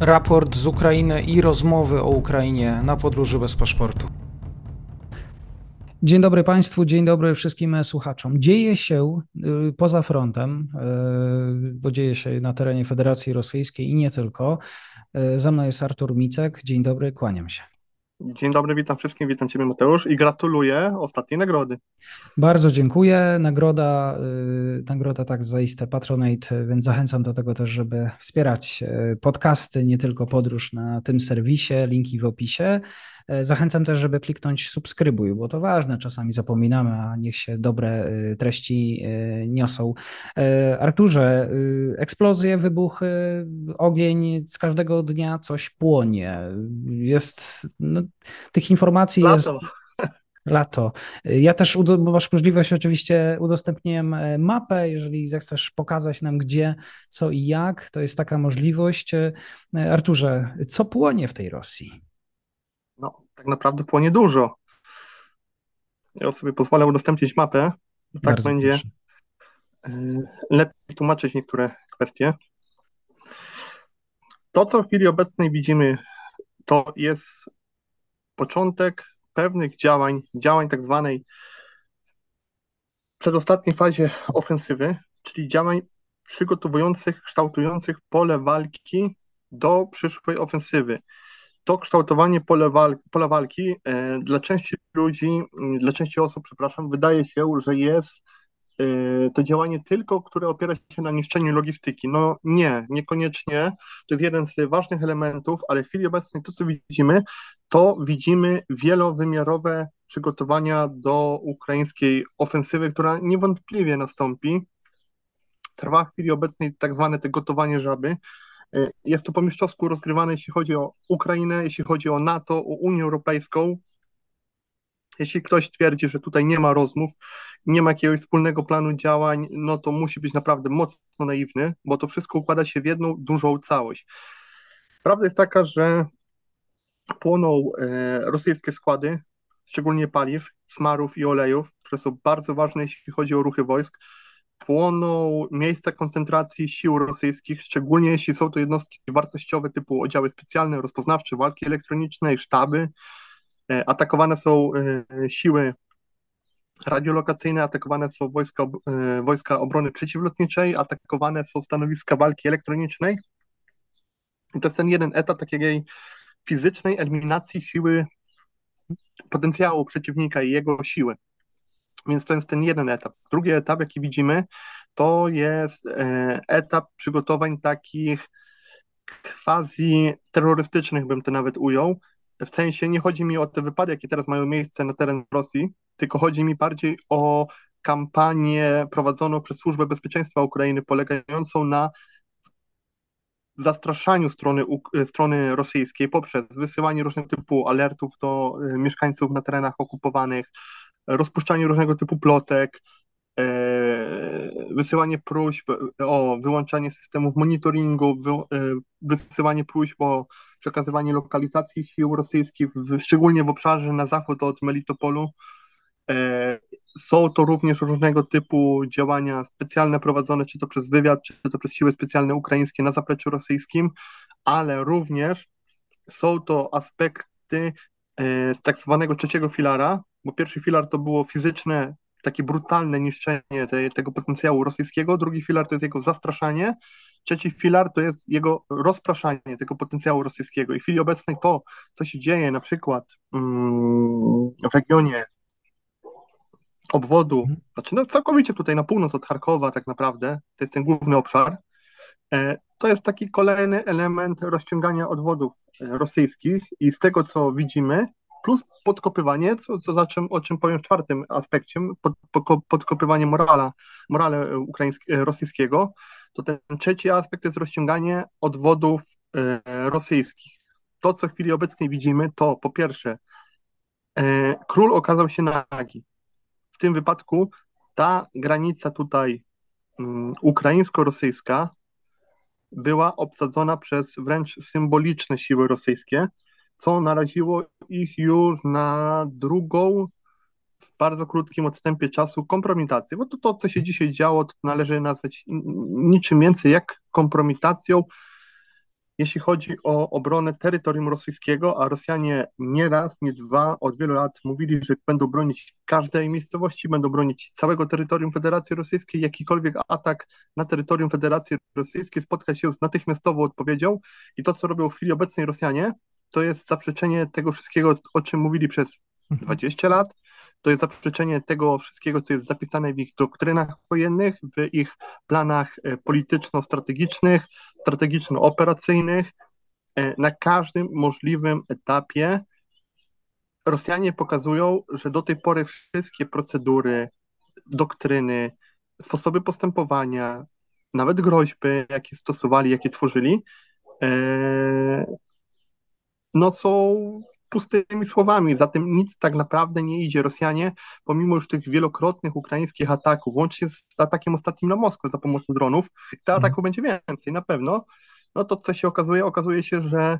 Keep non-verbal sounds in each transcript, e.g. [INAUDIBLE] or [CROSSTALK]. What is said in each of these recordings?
raport z Ukrainy i rozmowy o Ukrainie na podróży bez paszportu. Dzień dobry Państwu, dzień dobry wszystkim słuchaczom. Dzieje się y, poza frontem, y, bo dzieje się na terenie Federacji Rosyjskiej i nie tylko. Y, ze mną jest Artur Micek. Dzień dobry, kłaniam się. Dzień dobry, witam wszystkim, witam Ciebie Mateusz i gratuluję ostatniej nagrody. Bardzo dziękuję. Nagroda, nagroda tak zaiste Patronate, więc zachęcam do tego też, żeby wspierać podcasty, nie tylko podróż na tym serwisie, linki w opisie. E, zachęcam też, żeby kliknąć subskrybuj, bo to ważne, czasami zapominamy, a niech się dobre e, treści e, niosą. Arturze, eksplozje, wybuchy, ogień, z każdego dnia coś płonie. Jest, no, tych informacji Lato. jest... Lato. Ja też, bo masz możliwość, oczywiście udostępniłem mapę, jeżeli zechcesz pokazać nam gdzie, co i jak, to jest taka możliwość. Arturze, co płonie w tej Rosji? No, tak naprawdę płonie dużo. Ja sobie pozwolę udostępnić mapę, tak Bardzo będzie proszę. lepiej tłumaczyć niektóre kwestie. To, co w chwili obecnej widzimy, to jest początek pewnych działań, działań tak zwanej przedostatniej fazie ofensywy, czyli działań przygotowujących, kształtujących pole walki do przyszłej ofensywy to kształtowanie pola, walki, pola walki e, dla części ludzi, dla części osób, przepraszam, wydaje się, że jest e, to działanie tylko, które opiera się na niszczeniu logistyki. No nie, niekoniecznie. To jest jeden z ważnych elementów, ale w chwili obecnej to, co widzimy, to widzimy wielowymiarowe przygotowania do ukraińskiej ofensywy, która niewątpliwie nastąpi. Trwa w chwili obecnej tak zwane te gotowanie żaby. E, jest to po mistrzowsku rozgrywane, jeśli chodzi o Ukrainę, jeśli chodzi o NATO, o Unię Europejską. Jeśli ktoś twierdzi, że tutaj nie ma rozmów, nie ma jakiegoś wspólnego planu działań, no to musi być naprawdę mocno naiwny, bo to wszystko układa się w jedną dużą całość. Prawda jest taka, że płoną e, rosyjskie składy, szczególnie paliw, smarów i olejów, które są bardzo ważne, jeśli chodzi o ruchy wojsk płoną miejsca koncentracji sił rosyjskich, szczególnie jeśli są to jednostki wartościowe typu oddziały specjalne, rozpoznawcze, walki elektroniczne, sztaby. E, atakowane są e, siły radiolokacyjne, atakowane są wojska, e, wojska obrony przeciwlotniczej, atakowane są stanowiska walki elektronicznej. I to jest ten jeden etap takiej fizycznej eliminacji siły potencjału przeciwnika i jego siły. Więc to jest ten jeden etap. Drugi etap, jaki widzimy, to jest e, etap przygotowań takich quasi terrorystycznych, bym to nawet ujął. W sensie nie chodzi mi o te wypady, jakie teraz mają miejsce na teren Rosji, tylko chodzi mi bardziej o kampanię prowadzoną przez Służbę Bezpieczeństwa Ukrainy, polegającą na zastraszaniu strony, strony rosyjskiej poprzez wysyłanie różnych typu alertów do e, mieszkańców na terenach okupowanych, rozpuszczanie różnego typu plotek, e, wysyłanie próśb o wyłączanie systemów monitoringu, e, wysyłanie próśb o przekazywanie lokalizacji sił rosyjskich, szczególnie w obszarze na zachód od Melitopolu. E, są to również różnego typu działania specjalne prowadzone, czy to przez wywiad, czy to przez siły specjalne ukraińskie na zapleczu rosyjskim, ale również są to aspekty z tak zwanego trzeciego filara, bo pierwszy filar to było fizyczne, takie brutalne niszczenie te, tego potencjału rosyjskiego, drugi filar to jest jego zastraszanie, trzeci filar to jest jego rozpraszanie tego potencjału rosyjskiego. I w chwili obecnej to, co się dzieje na przykład mm, w regionie obwodu, mhm. znaczy no całkowicie tutaj na północ od Charkowa tak naprawdę, to jest ten główny obszar, e, to jest taki kolejny element rozciągania odwodów e, rosyjskich i z tego, co widzimy, plus podkopywanie, co, co za czym, o czym powiem w czwartym aspekcie, pod, pod, podkopywanie morala, morale ukraińskiego, rosyjskiego, to ten trzeci aspekt jest rozciąganie odwodów e, rosyjskich. To, co w chwili obecnej widzimy, to po pierwsze, e, król okazał się nagi. W tym wypadku ta granica tutaj mm, ukraińsko-rosyjska była obsadzona przez wręcz symboliczne siły rosyjskie, co naraziło ich już na drugą w bardzo krótkim odstępie czasu kompromitację, bo to, to co się dzisiaj działo, to należy nazwać niczym więcej jak kompromitacją jeśli chodzi o obronę terytorium rosyjskiego, a Rosjanie nie raz, nie dwa, od wielu lat mówili, że będą bronić każdej miejscowości, będą bronić całego terytorium Federacji Rosyjskiej. Jakikolwiek atak na terytorium Federacji Rosyjskiej spotka się z natychmiastową odpowiedzią i to, co robią w chwili obecnej Rosjanie, to jest zaprzeczenie tego wszystkiego, o czym mówili przez 20 mhm. lat, to jest zaprzeczenie tego wszystkiego, co jest zapisane w ich doktrynach wojennych, w ich planach e, polityczno-strategicznych, strategiczno-operacyjnych. E, na każdym możliwym etapie Rosjanie pokazują, że do tej pory wszystkie procedury, doktryny, sposoby postępowania, nawet groźby, jakie stosowali, jakie tworzyli, e, no są pustymi słowami, zatem nic tak naprawdę nie idzie. Rosjanie, pomimo już tych wielokrotnych ukraińskich ataków, łącznie z atakiem ostatnim na Moskwę za pomocą dronów, te mhm. ataków będzie więcej na pewno, no to co się okazuje? Okazuje się, że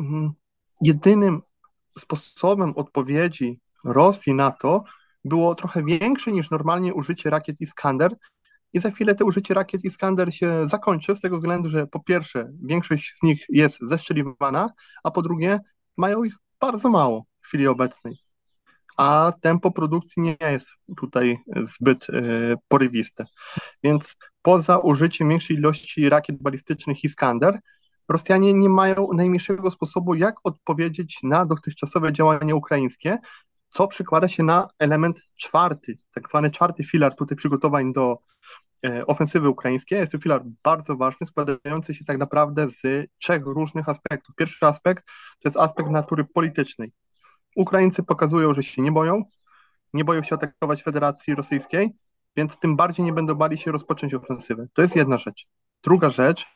mm, jedynym sposobem odpowiedzi Rosji na to było trochę większe niż normalnie użycie rakiet Iskander, i za chwilę to użycie rakiet Iskander się zakończy z tego względu, że po pierwsze większość z nich jest zeszczeliwana, a po drugie mają ich bardzo mało w chwili obecnej. A tempo produkcji nie jest tutaj zbyt y, porywiste. Więc poza użyciem większej ilości rakiet balistycznych Iskander, Rosjanie nie mają najmniejszego sposobu, jak odpowiedzieć na dotychczasowe działania ukraińskie, co przekłada się na element czwarty, tak zwany czwarty filar tutaj przygotowań do e, ofensywy ukraińskiej. Jest to filar bardzo ważny, składający się tak naprawdę z trzech różnych aspektów. Pierwszy aspekt to jest aspekt natury politycznej. Ukraińcy pokazują, że się nie boją, nie boją się atakować Federacji Rosyjskiej, więc tym bardziej nie będą bali się rozpocząć ofensywy. To jest jedna rzecz. Druga rzecz,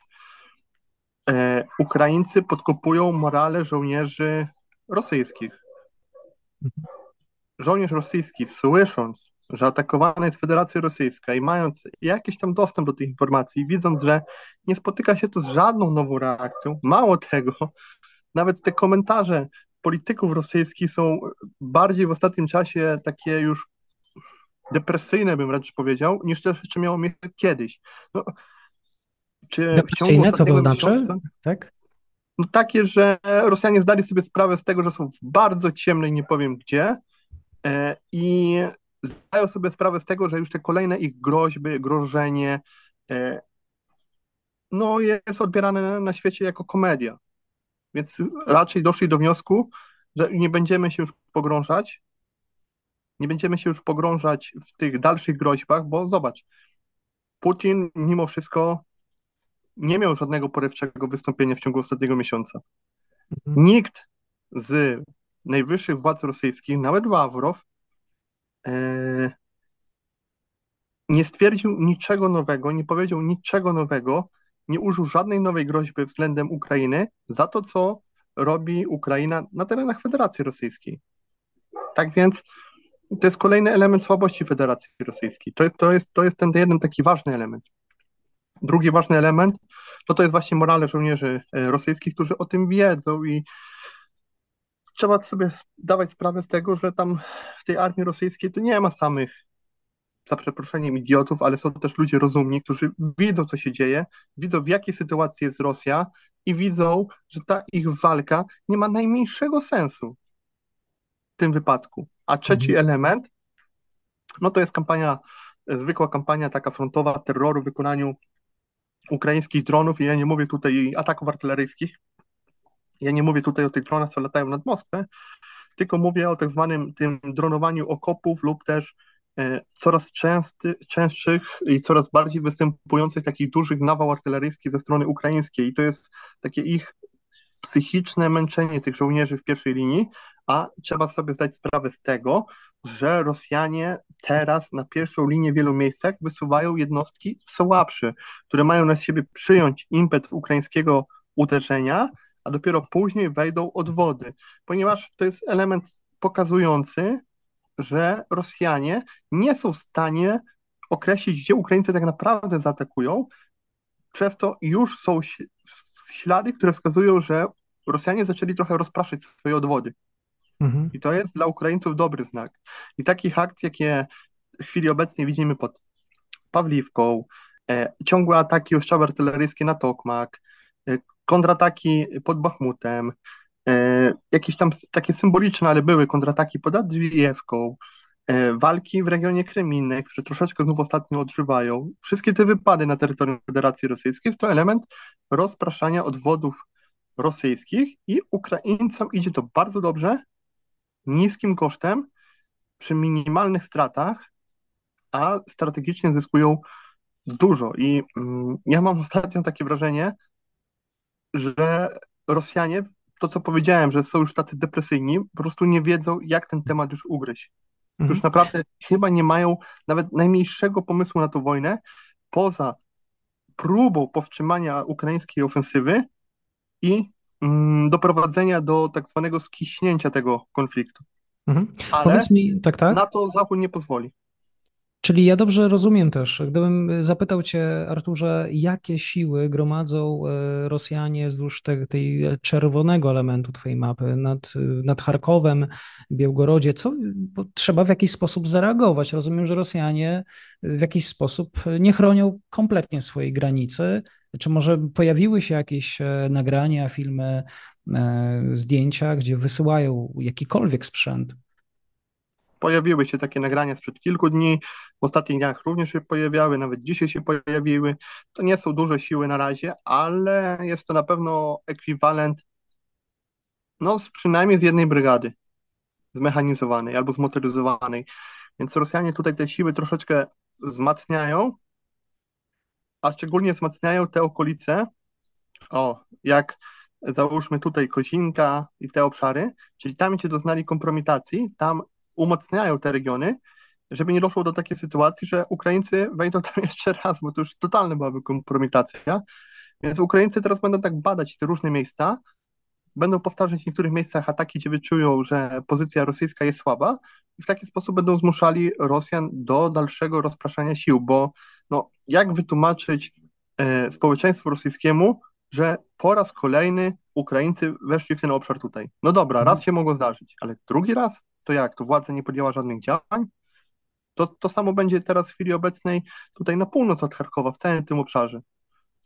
e, Ukraińcy podkopują morale żołnierzy rosyjskich. Żołnierz rosyjski, słysząc, że atakowana jest Federacja Rosyjska i mając jakiś tam dostęp do tych informacji, widząc, że nie spotyka się to z żadną nową reakcją, mało tego, nawet te komentarze polityków rosyjskich są bardziej w ostatnim czasie takie już depresyjne, bym wręcz powiedział, niż to, czy miało miejsce kiedyś. No, czy depresyjne, co to znaczy? Miesiąca, tak? No takie, że Rosjanie zdali sobie sprawę z tego, że są w bardzo ciemnej, nie powiem gdzie, i zdają sobie sprawę z tego, że już te kolejne ich groźby, grożenie e, no jest odbierane na świecie jako komedia. Więc raczej doszli do wniosku, że nie będziemy się już pogrążać, nie będziemy się już pogrążać w tych dalszych groźbach, bo zobacz, Putin mimo wszystko nie miał żadnego porywczego wystąpienia w ciągu ostatniego miesiąca. Mhm. Nikt z najwyższych władz rosyjskich, nawet Ławrow, e, nie stwierdził niczego nowego, nie powiedział niczego nowego, nie użył żadnej nowej groźby względem Ukrainy za to, co robi Ukraina na terenach Federacji Rosyjskiej. Tak więc to jest kolejny element słabości Federacji Rosyjskiej. To jest, to jest, to jest ten jeden taki ważny element. Drugi ważny element to to jest właśnie morale żołnierzy e, rosyjskich, którzy o tym wiedzą i trzeba sobie dawać sprawę z tego, że tam w tej armii rosyjskiej to nie ma samych, za przeproszeniem, idiotów, ale są też ludzie rozumni, którzy widzą, co się dzieje, widzą, w jakiej sytuacji jest Rosja i widzą, że ta ich walka nie ma najmniejszego sensu w tym wypadku. A trzeci mhm. element, no to jest kampania, zwykła kampania taka frontowa terroru w wykonaniu ukraińskich dronów i ja nie mówię tutaj ataków artyleryjskich, ja nie mówię tutaj o tych dronach, co latają nad Moskwę, tylko mówię o tak zwanym tym dronowaniu okopów lub też e, coraz częsty, częstszych i coraz bardziej występujących takich dużych nawał artyleryjskich ze strony ukraińskiej. I to jest takie ich psychiczne męczenie tych żołnierzy w pierwszej linii, a trzeba sobie zdać sprawę z tego, że Rosjanie teraz na pierwszą linię w wielu miejscach wysuwają jednostki słabsze, które mają na siebie przyjąć impet ukraińskiego uderzenia, a dopiero później wejdą odwody, ponieważ to jest element pokazujący, że Rosjanie nie są w stanie określić, gdzie Ukraińcy tak naprawdę zaatakują, przez to już są ślady, które wskazują, że Rosjanie zaczęli trochę rozpraszać swoje odwody. Mhm. I to jest dla Ukraińców dobry znak. I takich akcji, jakie w chwili obecnej widzimy pod Pawliwką, e, ciągłe ataki ostrzały artyleryjskie na Tokmak, e, Kontrataki pod Bachmutem, e, jakieś tam takie symboliczne, ale były kontrataki pod Adwijewką, e, walki w regionie Kreminy, które troszeczkę znów ostatnio odżywają. Wszystkie te wypady na terytorium Federacji Rosyjskiej jest to element rozpraszania odwodów rosyjskich i Ukraińcom idzie to bardzo dobrze, niskim kosztem, przy minimalnych stratach, a strategicznie zyskują dużo. I mm, ja mam ostatnio takie wrażenie, że Rosjanie, to co powiedziałem, że są już tacy depresyjni, po prostu nie wiedzą, jak ten temat już ugryźć. Mhm. Już naprawdę chyba nie mają nawet najmniejszego pomysłu na tę wojnę, poza próbą powstrzymania ukraińskiej ofensywy i mm, doprowadzenia do tak zwanego skiśnięcia tego konfliktu. Mhm. Ale Powiedz mi, tak, tak? na to Zachód nie pozwoli. Czyli ja dobrze rozumiem też, gdybym zapytał Cię, Arturze, jakie siły gromadzą e, Rosjanie wzdłuż te, tej czerwonego elementu Twojej mapy nad, nad Charkowem, Białgorodzie, co trzeba w jakiś sposób zareagować? Rozumiem, że Rosjanie w jakiś sposób nie chronią kompletnie swojej granicy. Czy może pojawiły się jakieś e, nagrania, filmy, e, zdjęcia, gdzie wysyłają jakikolwiek sprzęt? Pojawiły się takie nagrania sprzed kilku dni, w ostatnich dniach również się pojawiały, nawet dzisiaj się pojawiły. To nie są duże siły na razie, ale jest to na pewno ekwiwalent no, z przynajmniej z jednej brygady zmechanizowanej albo zmotoryzowanej. Więc Rosjanie tutaj te siły troszeczkę wzmacniają, a szczególnie wzmacniają te okolice, o, jak załóżmy tutaj Kozinka i te obszary, czyli tam, gdzie doznali kompromitacji, tam umacniają te regiony, żeby nie doszło do takiej sytuacji, że Ukraińcy wejdą tam [LAUGHS] jeszcze raz, bo to już totalna byłaby kompromitacja. Więc Ukraińcy teraz będą tak badać te różne miejsca, będą powtarzać w niektórych miejscach ataki, gdzie wyczują, że pozycja rosyjska jest słaba i w taki sposób będą zmuszali Rosjan do dalszego rozpraszania sił, bo no, jak wytłumaczyć e, społeczeństwu rosyjskiemu, że po raz kolejny Ukraińcy weszli w ten obszar tutaj. No dobra, raz się mogło zdarzyć, ale drugi raz? To jak? To władza nie podjęła żadnych działań? To, to samo będzie teraz w chwili obecnej tutaj na północ od Charkowa, w całym tym obszarze.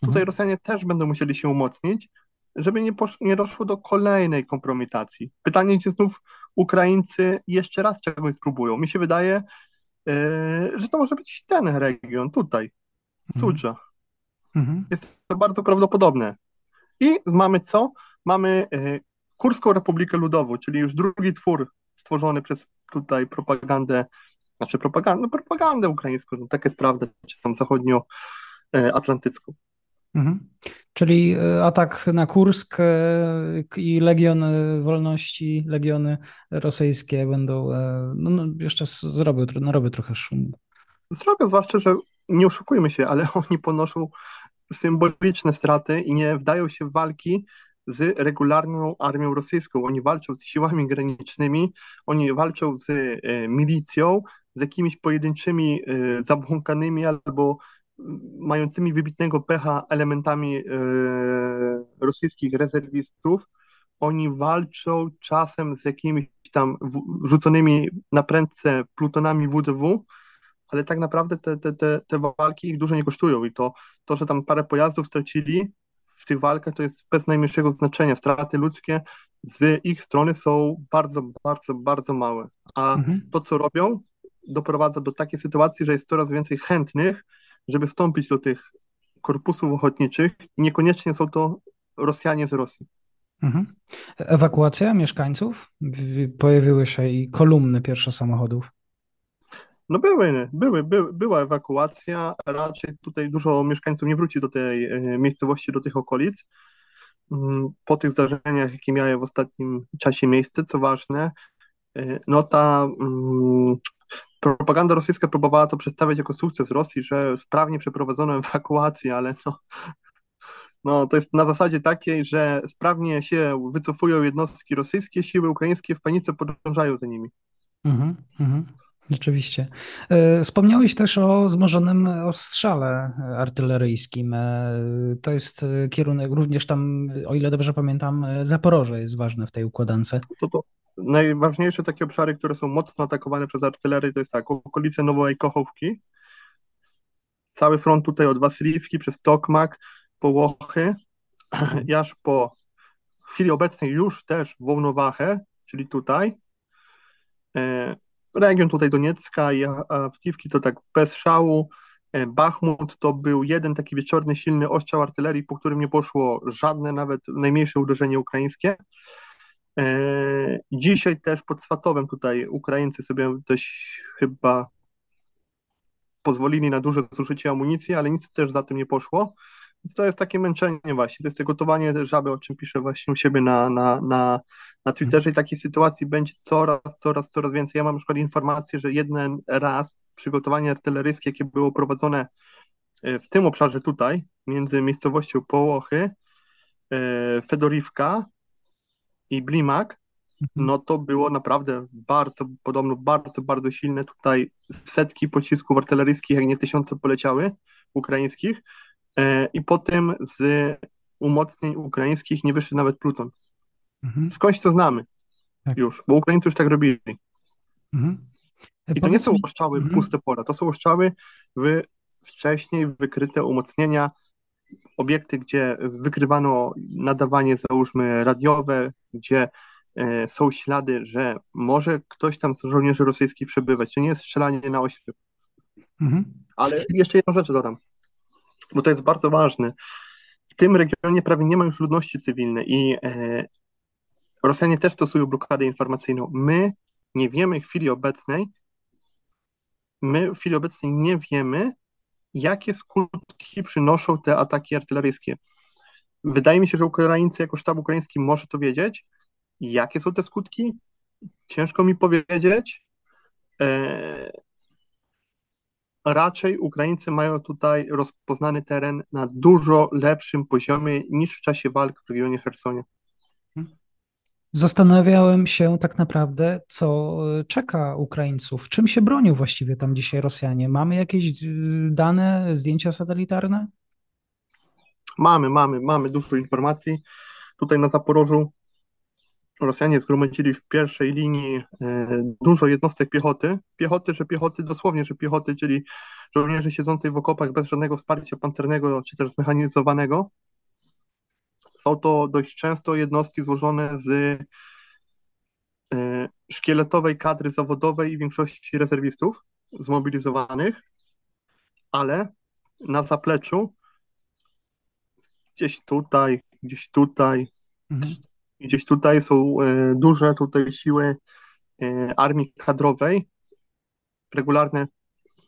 Tutaj mhm. Rosjanie też będą musieli się umocnić, żeby nie, posz- nie doszło do kolejnej kompromitacji. Pytanie, czy znów Ukraińcy jeszcze raz czegoś spróbują. Mi się wydaje, yy, że to może być ten region tutaj, Sudża. Mhm. Jest to bardzo prawdopodobne. I mamy co? Mamy yy, Kurską Republikę Ludową, czyli już drugi twór stworzony przez tutaj propagandę znaczy propagandę, no propagandę ukraińską, no tak jest prawda, czy tam zachodnioatlantycką. Mhm. Czyli e, atak na Kursk e, i Legion Wolności, legiony rosyjskie będą, e, no, no jeszcze zrobią, narobią trochę szumu. Zrobią, zwłaszcza, że nie oszukujmy się, ale [LAUGHS] oni ponoszą symboliczne straty i nie wdają się w walki z regularną armią rosyjską. Oni walczą z siłami granicznymi, oni walczą z milicją, z jakimiś pojedynczymi y, zabłąkanymi albo mającymi wybitnego pecha elementami y, rosyjskich rezerwistów. Oni walczą czasem z jakimiś tam rzuconymi na prędce plutonami WDW, ale tak naprawdę te, te, te, te walki ich dużo nie kosztują i to, to, że tam parę pojazdów stracili tych walkach, to jest bez najmniejszego znaczenia. Straty ludzkie z ich strony są bardzo, bardzo, bardzo małe. A mhm. to, co robią, doprowadza do takiej sytuacji, że jest coraz więcej chętnych, żeby wstąpić do tych korpusów ochotniczych i niekoniecznie są to Rosjanie z Rosji. Mhm. Ewakuacja mieszkańców? Pojawiły się i kolumny pierwsze samochodów. No były, były, by, była ewakuacja. Raczej tutaj dużo mieszkańców nie wróci do tej e, miejscowości, do tych okolic. Mm, po tych zdarzeniach, jakie miały w ostatnim czasie miejsce, co ważne, e, no ta mm, propaganda rosyjska próbowała to przedstawiać jako sukces Rosji, że sprawnie przeprowadzono ewakuację, ale no, no, to jest na zasadzie takiej, że sprawnie się wycofują jednostki rosyjskie, siły ukraińskie w panice podążają za nimi. Mhm, mhm. Rzeczywiście. E, wspomniałeś też o wzmożonym ostrzale artyleryjskim. E, to jest kierunek również tam, o ile dobrze pamiętam, Zaporoże jest ważne w tej układance. To, to, najważniejsze takie obszary, które są mocno atakowane przez artylerię, to jest tak, okolice Nowej Kochówki, cały front tutaj od Wasyliwki przez Tokmak po Łochy, [CLEARS THROAT] aż po w chwili obecnej już też Wołnowachę, czyli tutaj. E, region tutaj Doniecka i Awdiwki to tak bez szału. E, Bachmut to był jeden taki wieczorny, silny ostrzał artylerii, po którym nie poszło żadne, nawet najmniejsze uderzenie ukraińskie. E, dzisiaj też pod Swatowem tutaj Ukraińcy sobie dość chyba pozwolili na duże zużycie amunicji, ale nic też za tym nie poszło. Więc to jest takie męczenie właśnie, to jest to gotowanie żaby, o czym piszę właśnie u siebie na, na, na, na Twitterze i takiej sytuacji będzie coraz, coraz, coraz więcej. Ja mam na przykład informację, że jeden raz przygotowanie artyleryjskie, jakie było prowadzone e, w tym obszarze tutaj, między miejscowością Połochy, e, Fedorivka i Blimak, mhm. no to było naprawdę bardzo, podobno bardzo, bardzo silne. Tutaj setki pocisków artyleryjskich, jak nie tysiące poleciały ukraińskich i potem z umocnień ukraińskich nie wyszedł nawet Pluton. Mhm. Skądś to znamy tak. już, bo Ukraińcy już tak robili. Mhm. I to nie są oszczały w mhm. puste pola, to są oszczały w wcześniej wykryte umocnienia, obiekty, gdzie wykrywano nadawanie, załóżmy, radiowe, gdzie e, są ślady, że może ktoś tam z żołnierzy rosyjskich przebywać. To nie jest strzelanie na oślep. Mhm. Ale jeszcze jedną rzecz dodam, bo to jest bardzo ważne. W tym regionie prawie nie ma już ludności cywilnej i e, Rosjanie też stosują blokadę informacyjną. My nie wiemy w chwili obecnej, my w chwili obecnej nie wiemy, jakie skutki przynoszą te ataki artyleryjskie. Wydaje mi się, że Ukraińcy jako sztab ukraiński może to wiedzieć. Jakie są te skutki? Ciężko mi powiedzieć. E, raczej Ukraińcy mają tutaj rozpoznany teren na dużo lepszym poziomie niż w czasie walk w regionie Hersonia. Zastanawiałem się tak naprawdę, co e, czeka Ukraińców. Czym się bronią właściwie tam dzisiaj Rosjanie? Mamy jakieś e, dane, zdjęcia satelitarne? Mamy, mamy, mamy dużo informacji. Tutaj na Zaporożu Rosjanie zgromadzili w pierwszej linii e, dużo jednostek piechoty. Piechoty, że piechoty, dosłownie, że piechoty, czyli żołnierzy siedzącej w okopach bez żadnego wsparcia pancernego czy też zmechanizowanego. Są to dość często jednostki złożone z e, szkieletowej kadry zawodowej i większości rezerwistów zmobilizowanych, ale na zapleczu gdzieś tutaj, gdzieś tutaj, mhm. Gdzieś tutaj są e, duże tutaj siły e, armii kadrowej, regularne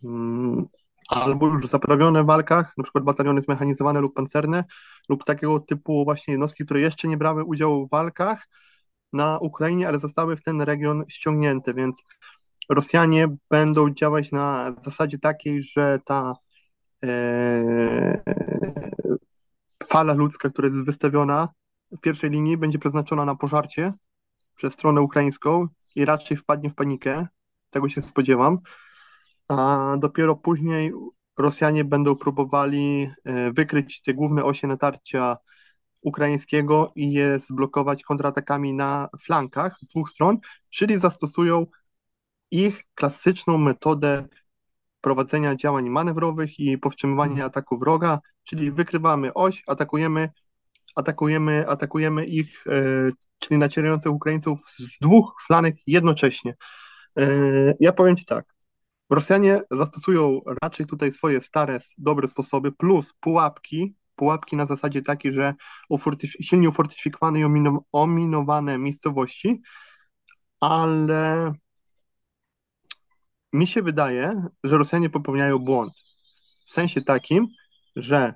mm, albo już zaprawione w walkach, na przykład bataliony zmechanizowane lub pancerne, lub takiego typu właśnie jednostki, które jeszcze nie brały udziału w walkach na Ukrainie, ale zostały w ten region ściągnięte, więc Rosjanie będą działać na zasadzie takiej, że ta e, fala ludzka, która jest wystawiona w pierwszej linii, będzie przeznaczona na pożarcie przez stronę ukraińską i raczej wpadnie w panikę. Tego się spodziewam a dopiero później Rosjanie będą próbowali e, wykryć te główne osie natarcia ukraińskiego i je zblokować kontratakami na flankach z dwóch stron, czyli zastosują ich klasyczną metodę prowadzenia działań manewrowych i powstrzymywania ataku wroga, czyli wykrywamy oś, atakujemy, atakujemy, atakujemy ich, e, czyli nacierających Ukraińców z dwóch flanek jednocześnie. E, ja powiem Ci tak, Rosjanie zastosują raczej tutaj swoje stare, dobre sposoby, plus pułapki, pułapki na zasadzie takiej, że ufortyf- silnie ufortyfikowane i ominowane miejscowości, ale mi się wydaje, że Rosjanie popełniają błąd. W sensie takim, że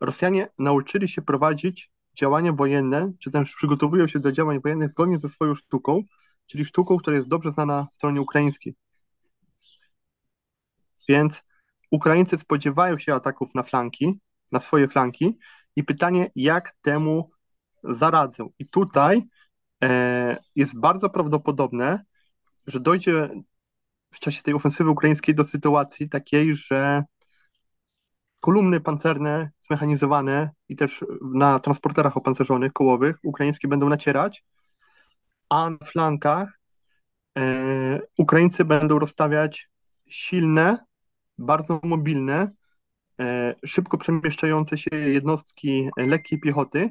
Rosjanie nauczyli się prowadzić działania wojenne, czy też przygotowują się do działań wojennych zgodnie ze swoją sztuką, czyli sztuką, która jest dobrze znana w stronie ukraińskiej. Więc Ukraińcy spodziewają się ataków na flanki, na swoje flanki i pytanie, jak temu zaradzą. I tutaj e, jest bardzo prawdopodobne, że dojdzie w czasie tej ofensywy ukraińskiej do sytuacji takiej, że kolumny pancerne, zmechanizowane i też na transporterach opancerzonych, kołowych, ukraińskie będą nacierać, a na flankach e, Ukraińcy będą rozstawiać silne, bardzo mobilne, e, szybko przemieszczające się jednostki lekkiej piechoty,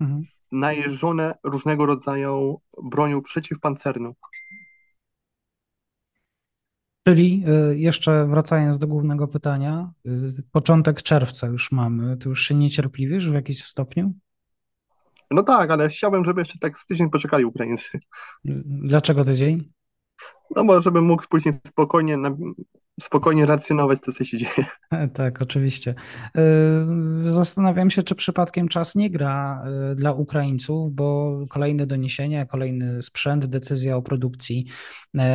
mhm. najeżdżone różnego rodzaju bronią przeciwpancerną. Czyli y, jeszcze wracając do głównego pytania, y, początek czerwca już mamy. Ty już się niecierpliwisz w jakimś stopniu? No tak, ale chciałbym, żeby jeszcze tak z tydzień poczekali Ukraińcy. Dlaczego tydzień? No bo żebym mógł później spokojnie, spokojnie racjonować to, co się dzieje. Tak, oczywiście. Y, zastanawiam się, czy przypadkiem czas nie gra y, dla Ukraińców, bo kolejne doniesienia, kolejny sprzęt, decyzja o produkcji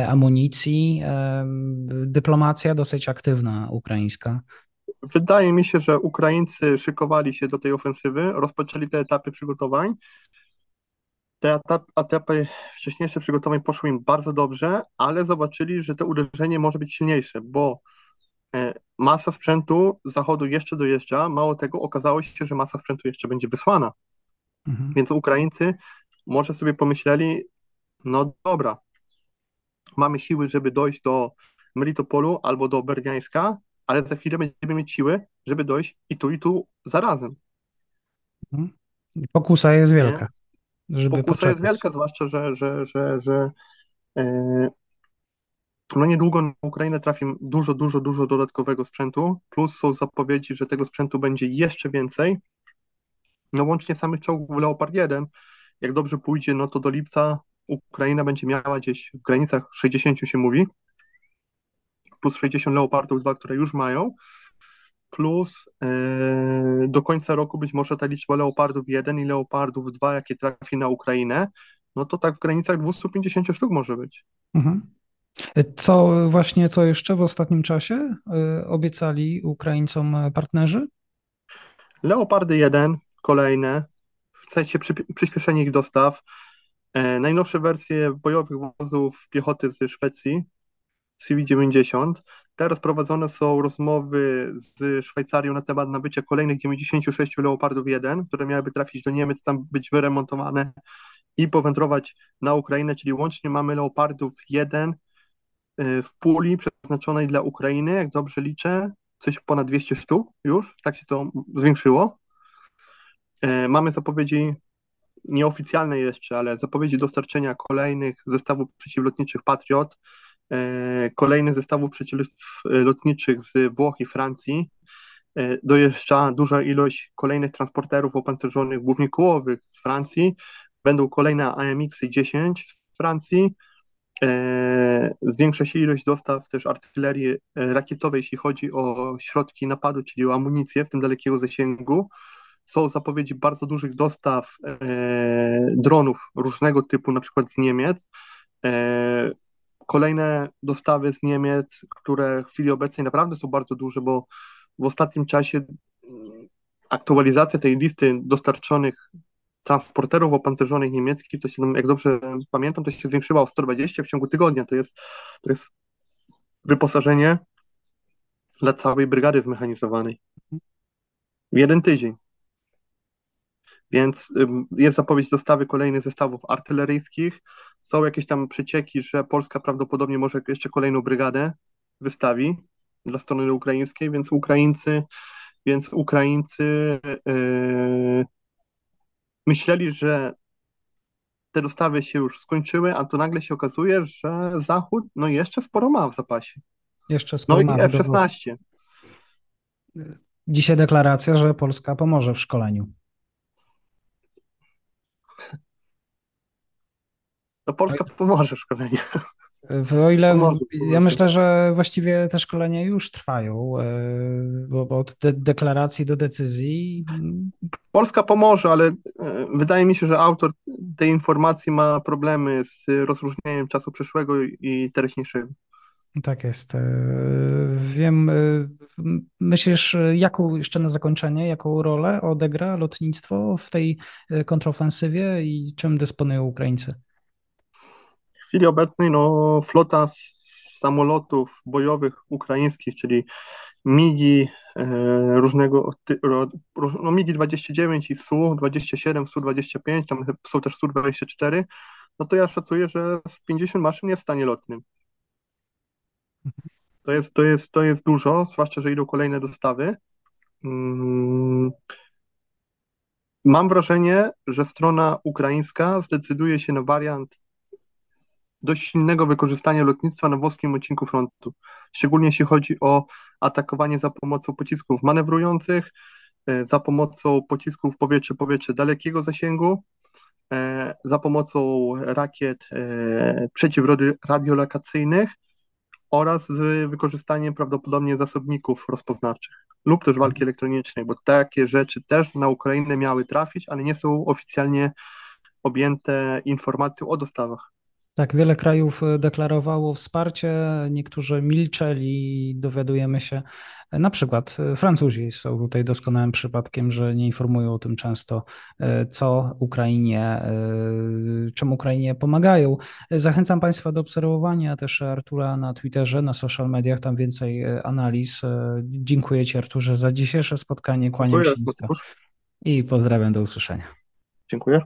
amunicji, dyplomacja dosyć aktywna ukraińska. Wydaje mi się, że Ukraińcy szykowali się do tej ofensywy, rozpoczęli te etapy przygotowań te etapy wcześniejsze przygotowań poszły im bardzo dobrze, ale zobaczyli, że to uderzenie może być silniejsze, bo e, masa sprzętu z zachodu jeszcze dojeżdża. Mało tego, okazało się, że masa sprzętu jeszcze będzie wysłana. Mhm. Więc Ukraińcy może sobie pomyśleli, no dobra, mamy siły, żeby dojść do Melitopolu albo do Berdiańska, ale za chwilę będziemy mieć siły, żeby dojść i tu, i tu zarazem. Mhm. Pokusa jest wielka. Żeby Pokusa poczekać. jest wielka, zwłaszcza, że, że, że, że yy, no niedługo na Ukrainę trafi dużo, dużo, dużo dodatkowego sprzętu, plus są zapowiedzi, że tego sprzętu będzie jeszcze więcej. No łącznie samych czołgów Leopard 1, jak dobrze pójdzie, no to do lipca Ukraina będzie miała gdzieś w granicach 60 się mówi, plus 60 Leopardów 2, które już mają, plus yy, do końca roku być może ta liczba Leopardów 1 i Leopardów 2, jakie trafi na Ukrainę, no to tak w granicach 250 sztuk może być. Mhm. Co właśnie, co jeszcze w ostatnim czasie yy, obiecali Ukraińcom partnerzy? Leopardy 1, kolejne, w sensie przy, przyspieszenie ich dostaw, e, najnowsze wersje bojowych wozów piechoty ze Szwecji, CV-90. Teraz prowadzone są rozmowy z Szwajcarią na temat nabycia kolejnych 96 Leopardów 1, które miałyby trafić do Niemiec, tam być wyremontowane i powędrować na Ukrainę, czyli łącznie mamy Leopardów 1 y, w puli przeznaczonej dla Ukrainy, jak dobrze liczę, coś ponad 200 sztuk już, tak się to zwiększyło. Y, mamy zapowiedzi nieoficjalne jeszcze, ale zapowiedzi dostarczenia kolejnych zestawów przeciwlotniczych Patriot, kolejnych zestawów przeciwlotniczych z Włoch i Francji. E, dojeżdża duża ilość kolejnych transporterów opancerzonych głównie kołowych z Francji. Będą kolejne AMX-y 10 z Francji. E, zwiększa się ilość dostaw też artylerii rakietowej, jeśli chodzi o środki napadu, czyli o amunicję, w tym dalekiego zasięgu. Są zapowiedzi bardzo dużych dostaw dronów różnego typu, na przykład z Niemiec kolejne dostawy z Niemiec, które w chwili obecnej naprawdę są bardzo duże, bo w ostatnim czasie mm, aktualizacja tej listy dostarczonych transporterów opancerzonych niemieckich, to się, jak dobrze pamiętam, to się zwiększyła o 120 w ciągu tygodnia. To jest, to jest wyposażenie dla całej brygady zmechanizowanej. W jeden tydzień. Więc jest zapowiedź dostawy kolejnych zestawów artyleryjskich. Są jakieś tam przecieki, że Polska prawdopodobnie może jeszcze kolejną brygadę wystawi dla strony ukraińskiej, więc Ukraińcy, więc Ukraińcy yy, myśleli, że te dostawy się już skończyły, a tu nagle się okazuje, że Zachód no jeszcze sporo ma w zapasie. Jeszcze sporo no i F-16. Dzisiaj deklaracja, że Polska pomoże w szkoleniu. To Polska pomoże szkoleniu. O ile pomoże, ja myślę, że właściwie te szkolenia już trwają, e, bo od de deklaracji do decyzji. Polska pomoże, ale e, wydaje mi się, że autor tej informacji ma problemy z rozróżnieniem czasu przeszłego i teraźniejszego. Tak jest. E, wiem, myślisz, jaką jeszcze na zakończenie, jaką rolę odegra lotnictwo w tej kontrofensywie i czym dysponują Ukraińcy? Chwili obecnej no, flota samolotów bojowych ukraińskich, czyli MIGI e, różnego, no MIGI 29 i SU-27, SU-25, tam są też SU-24, no to ja szacuję, że z 50 maszyn jest w stanie lotnym. To jest, to jest, to jest dużo, zwłaszcza, że idą kolejne dostawy. Mm. mam wrażenie, że strona ukraińska zdecyduje się na wariant dość silnego wykorzystania lotnictwa na włoskim odcinku frontu. Szczególnie jeśli chodzi o atakowanie za pomocą pocisków manewrujących, e, za pomocą pocisków powietrze-powietrze dalekiego zasięgu, e, za pomocą rakiet e, przeciwradiolokacyjnych oraz z wykorzystaniem prawdopodobnie zasobników rozpoznawczych lub też walki elektronicznej, bo takie rzeczy też na Ukrainę miały trafić, ale nie są oficjalnie objęte informacją o dostawach. Tak, wiele krajów e, deklarowało wsparcie, niektórzy milczeli, dowiadujemy się. E, na przykład e, Francuzi są tutaj doskonałym przypadkiem, że nie informują o tym często, co Ukrainie, czym Ukrainie pomagają. Zachęcam Państwa do obserwowania też Artura na Twitterze, na social mediach, tam więcej analiz. Dziękuję Ci Arturze za dzisiejsze spotkanie, kłaniam się i pozdrawiam, do usłyszenia. Dziękuję.